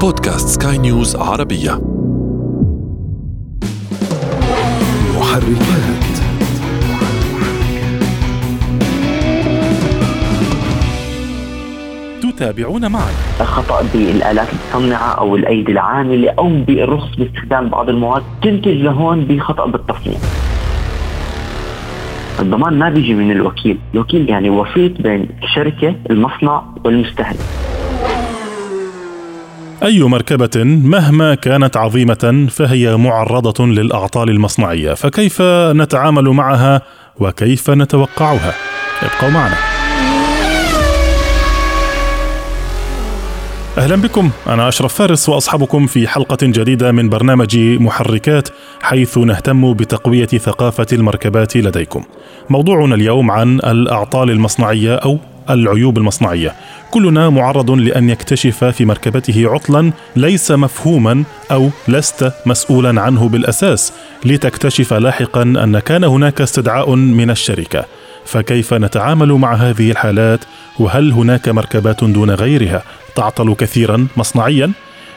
بودكاست سكاي نيوز عربية. محركات. تتابعون معي. الخطأ بالآلات المصنعة أو الأيدي العاملة أو بالرخص باستخدام بعض المواد تنتج لهون بخطأ بالتصنيع. الضمان ما بيجي من الوكيل. الوكيل يعني وسيط بين الشركة المصنع والمستهلك. أي مركبة مهما كانت عظيمة فهي معرضة للأعطال المصنعية، فكيف نتعامل معها وكيف نتوقعها؟ ابقوا معنا. أهلا بكم أنا أشرف فارس وأصحابكم في حلقة جديدة من برنامج محركات حيث نهتم بتقوية ثقافة المركبات لديكم. موضوعنا اليوم عن الأعطال المصنعية أو العيوب المصنعية. كلنا معرض لأن يكتشف في مركبته عطلا ليس مفهوما أو لست مسؤولا عنه بالأساس لتكتشف لاحقا أن كان هناك استدعاء من الشركة. فكيف نتعامل مع هذه الحالات؟ وهل هناك مركبات دون غيرها تعطل كثيرا مصنعيا؟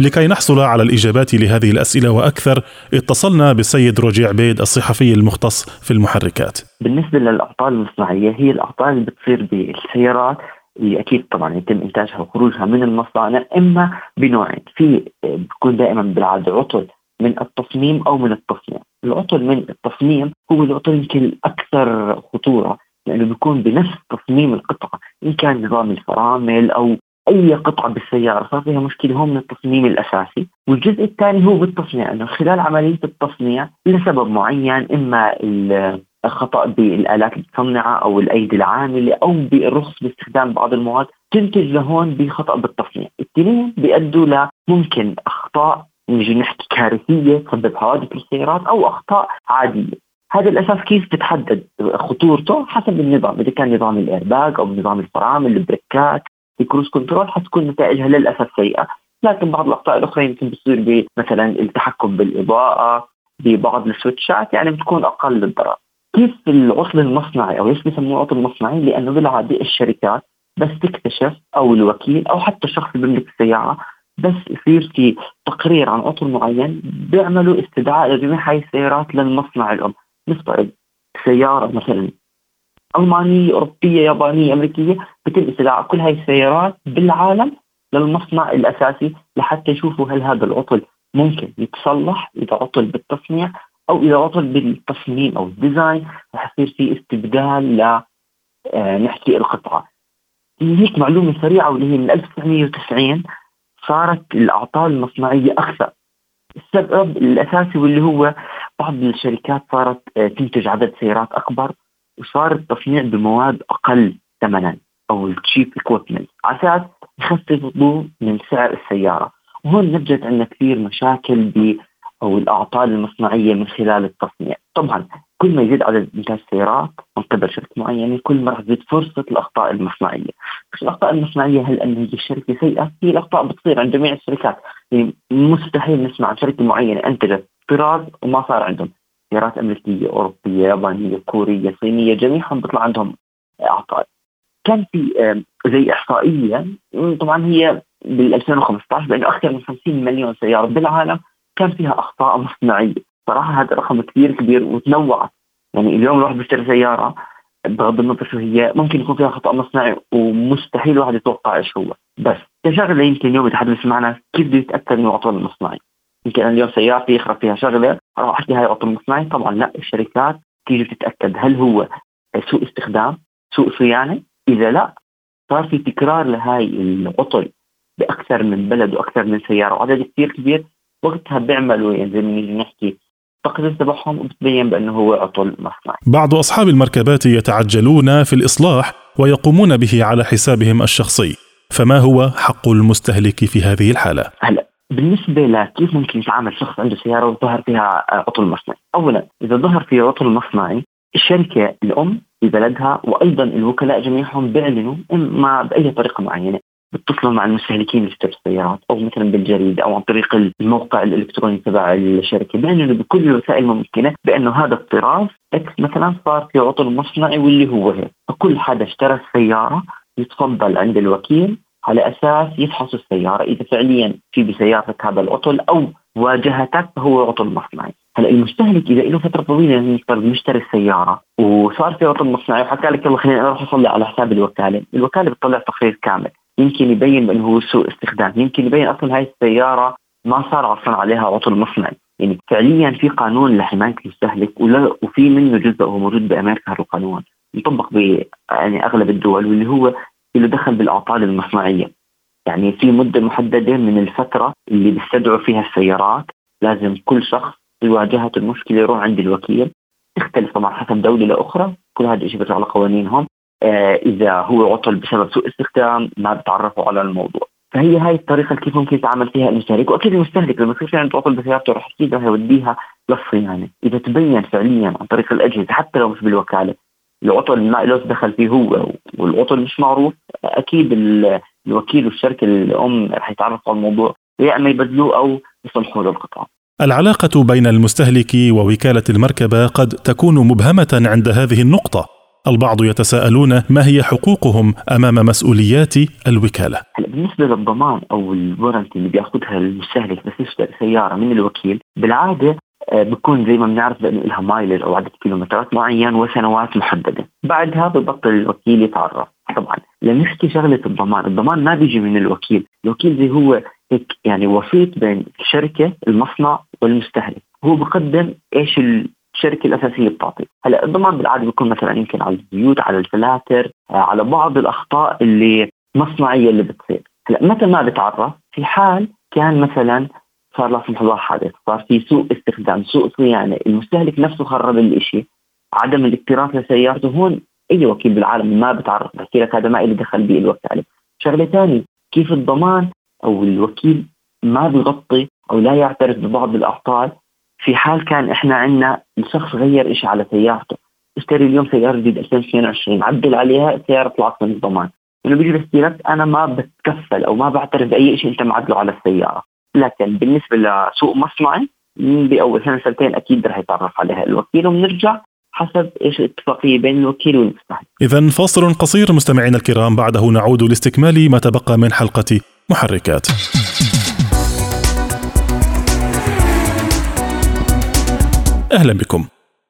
لكي نحصل على الإجابات لهذه الأسئلة وأكثر اتصلنا بالسيد رجيع بيد الصحفي المختص في المحركات. بالنسبة للأعطال المصنعية هي الأعطال اللي بتصير بالسيارات أكيد طبعا يتم إنتاجها وخروجها من المصانع إما بنوعين في بيكون دائما بالعاده عطل من التصميم أو من التصنيع، العطل من التصميم هو العطل يمكن الاكثر خطورة لأنه بيكون بنفس تصميم القطعة إن كان نظام الفرامل أو أي قطعة بالسيارة صار فيها مشكلة هو من التصميم الأساسي، والجزء الثاني هو بالتصنيع انه خلال عملية التصنيع لسبب معين إما الخطأ بالآلات المصنعة أو الأيدي العاملة أو بالرخص باستخدام بعض المواد تنتج لهون بخطأ بالتصنيع، الاثنين بيؤدوا لممكن أخطاء نجي نحكي كارثية تسبب حوادث بالسيارات أو أخطاء عادية. هذا الأساس كيف تتحدد خطورته حسب النظام، إذا كان نظام الإيرباج أو نظام الفرامل، ال breakات، الكروز كنترول حتكون نتائجها للأسف سيئة، لكن بعض الأخطاء الأخرى يمكن بتصير مثلا التحكم بالإضاءة، ببعض السويتشات يعني بتكون أقل الضرر. كيف العطل المصنعي أو ليش بسموه عطل مصنعي؟ لأنه بالعاده الشركات بس تكتشف أو الوكيل أو حتى الشخص اللي بيملك السياره بس يصير في تقرير عن عطل معين بيعملوا استدعاء لجميع هاي السيارات للمصنع الأم، نفترض سيارة مثلا ألمانية، أوروبية، يابانية، أمريكية بتم استدعاء كل هاي السيارات بالعالم للمصنع الأساسي لحتى يشوفوا هل هذا العطل ممكن يتصلح إذا عطل بالتصنيع أو إذا عطل بالتصميم أو ال design رح يصير في استبدال ل نحكي القطعة. هيك معلومة سريعة واللي هي من 1990 صارت الأعطال المصنعية أكثر. السبب الأساسي واللي هو بعض الشركات صارت تنتج عدد سيارات أكبر وصار التصنيع بمواد أقل ثمنا أو ال cheap equipment على أساس يخفضوا من سعر السيارة وهون نجت عندنا كثير مشاكل أو الأعطال المصنعية من خلال التصنيع، طبعا كل ما يزيد عدد انتاج السيارات من قبل شركة معينة كل ما رح تزيد فرصة الأخطاء المصنعية، بس الأخطاء المصنعية هل ان هي الشركة سيئة؟ هي الأخطاء بتصير عند جميع الشركات، يعني مستحيل نسمع عن شركة معينة أنتجت طراز وما صار عندهم سيارات أمريكية، أوروبية، يابانية، كورية، صينية، جميعهم بيطلع عندهم أعطال. كان في زي احصائيه طبعا هي بال 2015 بأنه أكثر من 50 مليون سيارة بالعالم كان فيها أخطاء مصنعية، صراحة هذا رقم كثير كبير وتنوعت، يعني اليوم الواحد بيشتري سيارة بغض النظر شو هي ممكن يكون فيها خطأ مصنعي ومستحيل الواحد يتوقع إيش هو، بس كشغله يمكن اليوم إذا حد بيسمعنا كيف بده يتأكد من العطل المصنعي؟ يمكن أنا اليوم سيارتي يخرب فيها شغلة أروح أحكي هاي عطل مصنعي طبعا لا الشركات تيجي تتأكد هل هو سوء استخدام سوء صيانه إذا لا صار في تكرار لهاي العطل بأكثر من بلد وأكثر من سيارة. وعدد كثير كبير وقتها بيعملوا يعني زي ما نيجي نحكي التقرير تبعهم وبتبين بأنه هو عطل مصنعي. بعض أصحاب المركبات يتعجلون في الإصلاح ويقومون به على حسابهم الشخصي، فما هو حق المستهلك في هذه الحالة؟ هلا بالنسبة لكيف ممكن يتعامل شخص عنده سيارة وظهر فيها عطل مصنعي، اولا إذا ظهر فيها عطل مصنعي الشركة الأم في بلدها وأيضا الوكلاء جميعهم بيعلنوا اما بأي طريقة معينة بيتصلوا مع المستهلكين اشتروا السيارات أو مثلا بالجريدة أو عن طريق الموقع الإلكتروني تبع الشركة. بيعلنوا بكل الوسائل الممكنة بأنه هذا الطراز إكس مثلا صار في عطل مصنعي واللي هو هيك. فكل حدا اشترى السيارة يتفضل عند الوكيل على أساس يفحصوا السيارة. إذا فعليا في بسيارتك هذا العطل أو واجهتك هو عطل مصنعي. هلأ المستهلك إذا له فترة طويلة نفترض مشتري السيارة. وصار في عطل مصنعي وحكى لك يلا خليني أروح أصلي على حساب الوكالة، الوكالة بتطلع تقرير كامل، يمكن يبين بانه سوء استخدام، يمكن يبين أصلا هاي السيارة ما صار أصلا عليها عطل مصنعي، يعني فعليا في قانون لحماية المستهلك وفي منه جزء هو موجود بأمريكا هذا القانون. يطبق ب يعني أغلب الدول واللي هو له دخل بالأعطال المصنعية. يعني في مدة محددة من الفترة اللي بيستدعوا فيها السيارات لازم كل شخص يواجهه المشكلة يروح عند الوكيل. تختلف طبعا حسب دولة لأخرى. كل هذا الشيء بيرجع لقوانينهم إذا هو عطل بسبب سوء استخدام ما بتعرفوا على الموضوع فهي هاي الطريقة كيف ممكن يتعامل فيها المستهلك وأكيد المستهلك لما يصير في عنده عطل بسيارته رح أكيد رح يوديها للصيانة إذا تبين فعليا عن طريق الأجهزة حتى لو مش بالوكالة العطل ما له دخل فيه هو والعطل مش معروف أكيد الوكيل والشركة الأم رح يتعرفوا على الموضوع يا اما يبدلوه أو يصلحوا له القطع. العلاقة بين المستهلك ووكالة المركبة قد تكون مبهمة عند هذه النقطة. البعض يتساءلون ما هي حقوقهم أمام مسؤوليات الوكالة. هلا بالنسبة للضمان أو الورنتي اللي بيأخذها المستهلك بس يشتري سيارة من الوكيل بالعادة آه، بكون زي ما بنعرف بأنه لها مايلج أو عدد كيلومترات معين وسنوات محددة، بعدها ببطل الوكيل يتعرف، طبعا لنحكي شغلة الضمان، الضمان ما بيجي من الوكيل، الوكيل زي هو هيك يعني وسيط بين الشركة، المصنع والمستهلك، هو بقدم إيش الشركة الأساسية بتعطي، هلأ الضمان بالعاده بيكون مثلا يمكن على الزيوت، على الفلاتر، آه، على بعض الأخطاء اللي مصنعية اللي بتصير، هلأ متى ما بتعرف؟ في حال كان مثلا صار لا سمح الله حادث صار في سوء استخدام سوء صيانة المستهلك نفسه خرب الشيء عدم الاكتراث لسيارته. هون أي وكيل بالعالم ما بتعرف. بحكي لك هذا ما له دخل به الوكاله شغلة ثانية كيف الضمان أو الوكيل ما بيغطي أو لا يعترف ببعض الأعطال في حال كان إحنا عندنا الشخص غير شيء على سيارته اشتري اليوم سيارة جديدة 2022 عدل عليها السيارة طلعت من الضمان إنه بيجي لك أنا ما بتكفل أو ما بعترف بأي شيء أنت معدله على السيارة لكن بالنسبة لسوق مصنعي بأول سنه سنتين أكيد رح يتعرف عليها الوكيل وبنرجع حسب إيش الاتفاقية بين الوكيل والمستهلك. اذا فاصل قصير مستمعينا الكرام بعده نعود لاستكمال ما تبقى من حلقة محركات. أهلا بكم.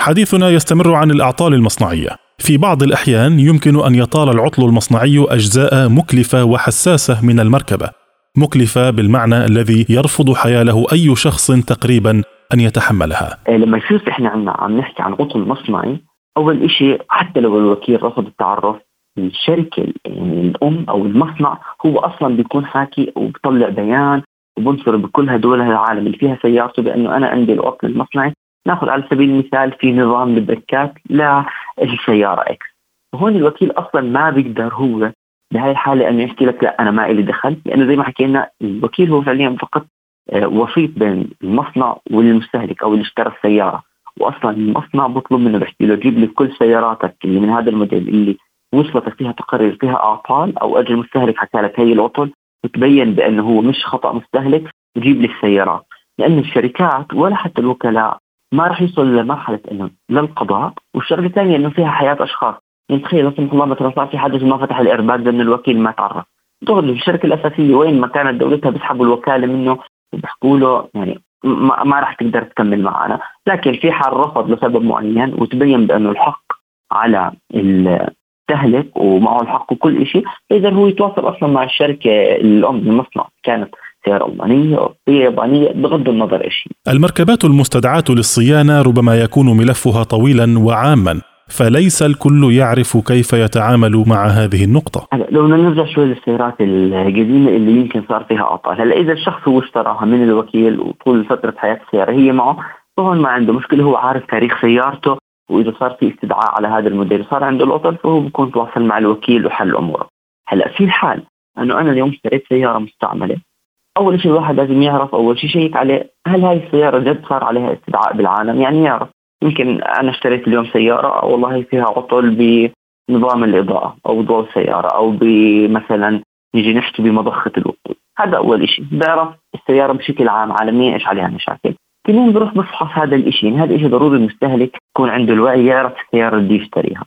حديثنا يستمر عن الأعطال المصنعية. في بعض الأحيان يمكن أن يطال العطل المصنعي أجزاء مكلفة وحساسة من المركبة مكلفة بالمعنى الذي يرفض حياله أي شخص تقريبا أن يتحملها إيه، لما يصير إحنا عنا عم نحكي عن عطل مصنعي أول شيء حتى لو الوكيل رفض التعرف الشركة يعني الأم أو المصنع هو أصلا بيكون حاكي وبطلع بيان وبنصر بكل هدول العالم اللي فيها سيارته بأنه أنا عندي العطل المصنعي ناخذ على سبيل المثال في نظام البركات للسيارة إكس هون الوكيل أصلا ما بيقدر هو بهاي الحالة إنه يحكي لك لا أنا ما لي دخل. لأنه زي ما حكينا الوكيل هو فعليا فقط آه، وسيط بين المصنع والمستهلك أو اللي اشترى السيارة. واصلا المصنع بطلب منه بحكي له جيب لي كل سياراتك اللي من هذا الموديل اللي وصلت فيها تقرير فيها أعطال أو أجل المستهلك حكى لك هي العطل. وتبين بأنه هو مش خطأ مستهلك وجيب لي السيارات. لأن الشركات ولا حتى الوكلاء ما راح يوصل لمرحلة إنه للقضاء والشغلة الثانية إنه فيها حياة أشخاص. يعني تخيل لا سمح الله مثلا صار في حدث ما فتح الايرباك لأنه الوكيل ما تعرف. دغري الشركة الأساسية وين؟ ما كانت دولتها بيسحبوا الوكالة منه وبيحكوا له يعني ما, ما راح تقدر تكمل معنا لكن في حال رفض لسبب معين وتبين بأنه الحق على المستهلك ومعه الحق وكل شيء اذا هو يتواصل أصلا مع الشركة الأم المصنع. كانت سيارة ألمانية أوروبية يابانية بغض النظر إيش المركبات المستدعاة للصيانة ربما يكون ملفها طويلا وعاما فليس الكل يعرف كيف يتعامل مع هذه النقطة. لو نرجع شوي للسيارات القديمة اللي يمكن صار فيها أعطال هلا إذا الشخص هو اشتراها من الوكيل وطول فترة حياة السيارة هي معه فهون ما عنده مشكلة هو عارف تاريخ سيارته وإذا صار في استدعاء على هذا الموديل صار عنده العطل فهو بيكون تواصل مع الوكيل وحل أموره. هلا في الحال أنه أنا اليوم اشتريت سيارة مستعملة أول شيء الواحد لازم يعرف أول شيء يشيك عليه. هل هاي السيارة جد صار عليها استدعاء بالعالم؟ يعني يعرف. يمكن أنا اشتريت اليوم سيارة والله فيها عطل بنظام الإضاءة أو ضوء السيارة أو بمثلا نيجي نحكي بمضخة الوقود. هذا أول شيء. بعرف السيارة بشكل عام عالميا إيش عليها مشاكل. كمان بروح بفحص هذا الشيء يعني هذا الشيء ضروري المستهلك يكون عنده الوعي يعرف السيارة اللي يشتريها.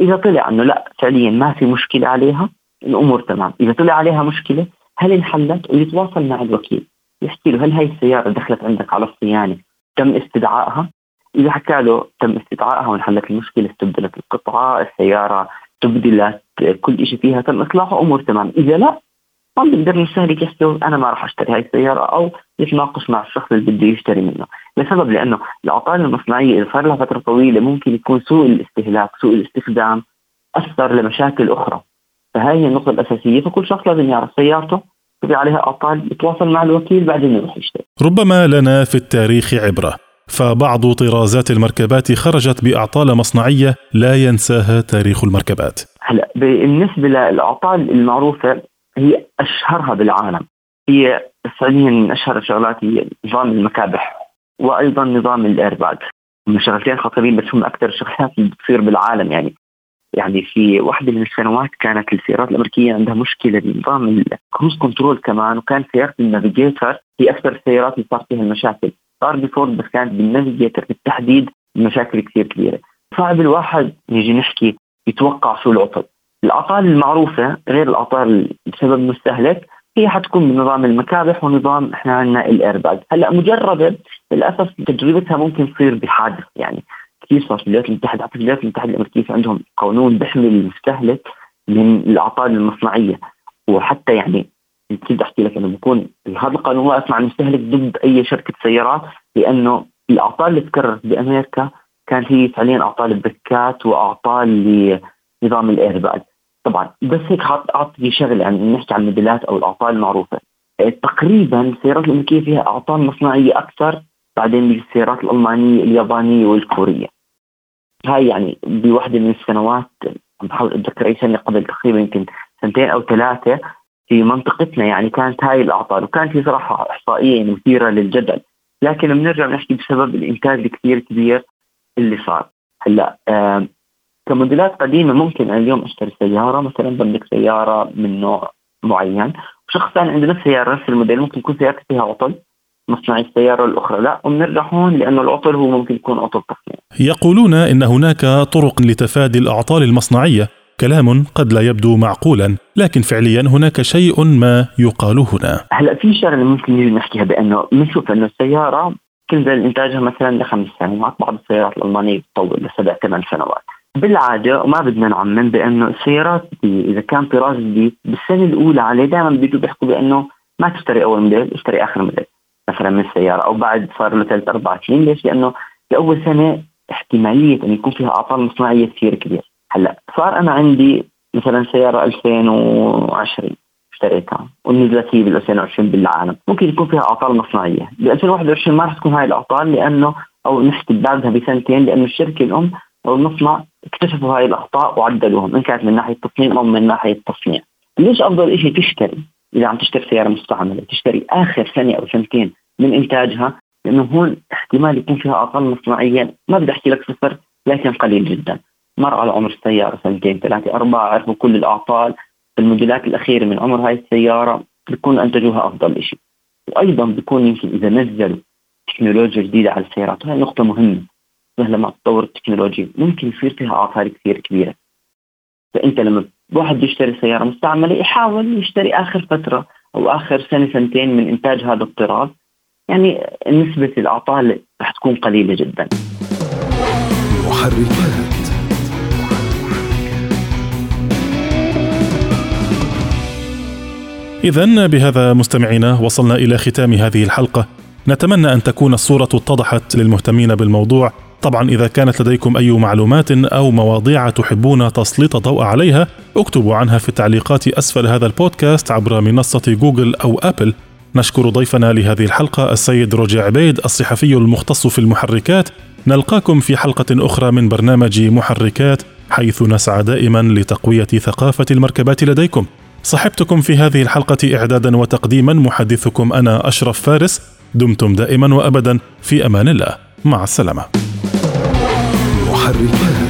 إذا طلع إنه لا فعليا ما في مشكلة عليها الأمور تمام. إذا طلع عليها مشكلة هل انحلت ويتواصل مع الوكيل يحكي له هل هاي السيارة دخلت عندك على الصيانة تم استدعائها؟ إذا حكى له تم استدعائها وانحلت المشكلة استبدلت القطعه السيارة تبدلت كل شيء فيها تم إصلاحه أمور تمام. إذا لا ما بيقدر المستهلك يحكي أنا ما راح أشتري هاي السيارة أو يتناقش مع الشخص اللي بده يشتري منه. لسبب لأنه الأعطال المصنعية إذا صار لها فترة طويلة ممكن يكون سوء الاستهلاك سوء الاستخدام أثر لمشاكل أخرى. فهي هي النقطة الأساسية. فكل شخص لازم يعرف سيارته في عليها اعطال يتواصل مع الوكيل بعدين يروح يشتري ربما لنا في التاريخ عبرة فبعض طرازات المركبات خرجت بأعطال مصنعية لا ينساها تاريخ المركبات. هلا بالنسبة للأعطال المعروفة هي أشهرها بالعالم. هي فعليا من أشهر الشغلات هي نظام المكابح وأيضا نظام الإيرباج. هم شغلتين خطيرين بس هم أكثر شغلات اللي بتصير بالعالم يعني. يعني في واحدة من السنوات كانت السيارات الأمريكية عندها مشكلة بنظام ال cruise control كمان وكان سيارة ال Navigator هي أكثر السيارات اللي صار فيها المشاكل. صار بفورد بس كانت بال Navigator بالتحديد مشاكل كثير كبيرة. صعب الواحد يجي نحكي يتوقع شو العطل. الأعطال المعروفة غير الأعطال بسبب المستهلك هي حتكون بنظام المكابح ونظام إحنا عندنا الايرباج هلأ مجربة للأسف تجربتها ممكن تصير بحادث يعني. صار في الولايات المتحدة حتى في الولايات المتحدة الأمريكية في عندهم قانون بيحمي المستهلك من الأعطال المصنعية. وحتى يعني كنت أحكي لك انه بكون هذا القانون واقف مع المستهلك ضد أي شركة سيارات لأنه الأعطال اللي تكررت بأمريكا كانت هي فعليا أعطال بريكات وأعطال لنظام الإيرباج. طبعا بس هيك اعطي شغله يعني نحكي عن الموديلات أو الأعطال المعروفة. تقريبا السيارات الأمريكية فيها أعطال مصنعية أكثر بعدين بالسيارات الألمانية اليابانية والكورية. هاي يعني بوحدة من السنوات عم بحاول أتذكر أي سنة قبل تقريبا يمكن سنتين أو ثلاثة في منطقتنا يعني كانت هاي الأعطال وكانت هي صراحة إحصائية يعني مثيرة للجدل لكن بنرجع بنحكي بسبب الإنتاج الكثير كبير اللي صار. هلأ آه كموديلات قديمة ممكن أنا اليوم أشتري سيارة مثلا بملك سيارة من نوع معين وشخص ثاني عنده نفس السياره نفس الموديل ممكن يكون سيارته فيها عطل مصنع السيارة الأخرى. لا وبنرجع هون لأنه العطل هو ممكن يكون عطل تصنيع يقولون إن هناك طرق لتفادي الأعطال المصنعية. كلام قد لا يبدو معقولا لكن فعليا هناك شيء ما يقال هنا. هلا في شغلة ممكن نيجي نحكيها بأنه بنشوف أنه السيارة تنزل إنتاجها مثلا لخمس سنوات بعض السيارات الألمانية بتطول لسبع ثمان سنوات. بالعادة وما بدنا نعمم بأنه السيارات إذا كان طراز جديد بالسنة الأولى عليه دائما بيجوا بيحكوا بأنه ما تشتري أول موديل اشتري آخر موديل. مثلا من السيارة أو بعد صار له ثلاث أربع سنين ليش؟ لأنه باول سنة احتمالية ان يكون فيها أعطال مصنعية كثير كبير هلأ صار أنا عندي مثلا سيارة 2020 اشتريتها ونزلت هي بال 2020 بالعالم. ممكن يكون فيها أعطال مصنعية. ب 2021 ما راح تكون هاي الأعطال لأنه أو نحكي بعدها بسنتين لأنه الشركة الأم أو المصنع اكتشفوا هاي الأخطاء وعدلوهم إن كانت من ناحية تصميم أو من ناحية تصنيع ليش أفضل شيء تشتري؟ إذا عم تشتري سيارة مستعملة تشتري آخر سنه أو سنتين من إنتاجها لأنه هون احتمال يكون فيها اعطال مصنعيه ما بدي أحكي لك صفر لكن قليل جدا. مر على عمر السيارة سنتين ثلاثة أربعة عرفوا كل الأعطال. الموديلات الأخيرة من عمر هاي السيارة بيكون انتجوها أفضل شيء وأيضا بيكون يمكن إذا نزلوا تكنولوجيا جديدة على السيارات وهي نقطة مهمة. مع تطور التكنولوجيا ممكن يصير فيها أعطال كثير كبيرة. فأنت لما واحد يشتري سيارة مستعملة يحاول يشتري آخر فترة أو آخر سنة سنتين من إنتاج هذا الطراز. يعني نسبه الاعطال رح تكون قليلة جدا. محركات إذا بهذا مستمعينا وصلنا إلى ختام هذه الحلقة. نتمنى أن تكون الصورة اتضحت للمهتمين بالموضوع. طبعا إذا كانت لديكم أي معلومات أو مواضيع تحبون تسليط الضوء عليها اكتبوا عنها في التعليقات أسفل هذا البودكاست عبر منصة جوجل أو أبل. نشكر ضيفنا لهذه الحلقة السيد روجي عبيد الصحفي المختص في المحركات. نلقاكم في حلقة أخرى من برنامج محركات حيث نسعى دائما لتقوية ثقافة المركبات لديكم. صحبتكم في هذه الحلقة إعدادا وتقديما محدثكم أنا أشرف فارس. دمتم دائما وأبدا. في أمان الله. مع السلامة. محركات.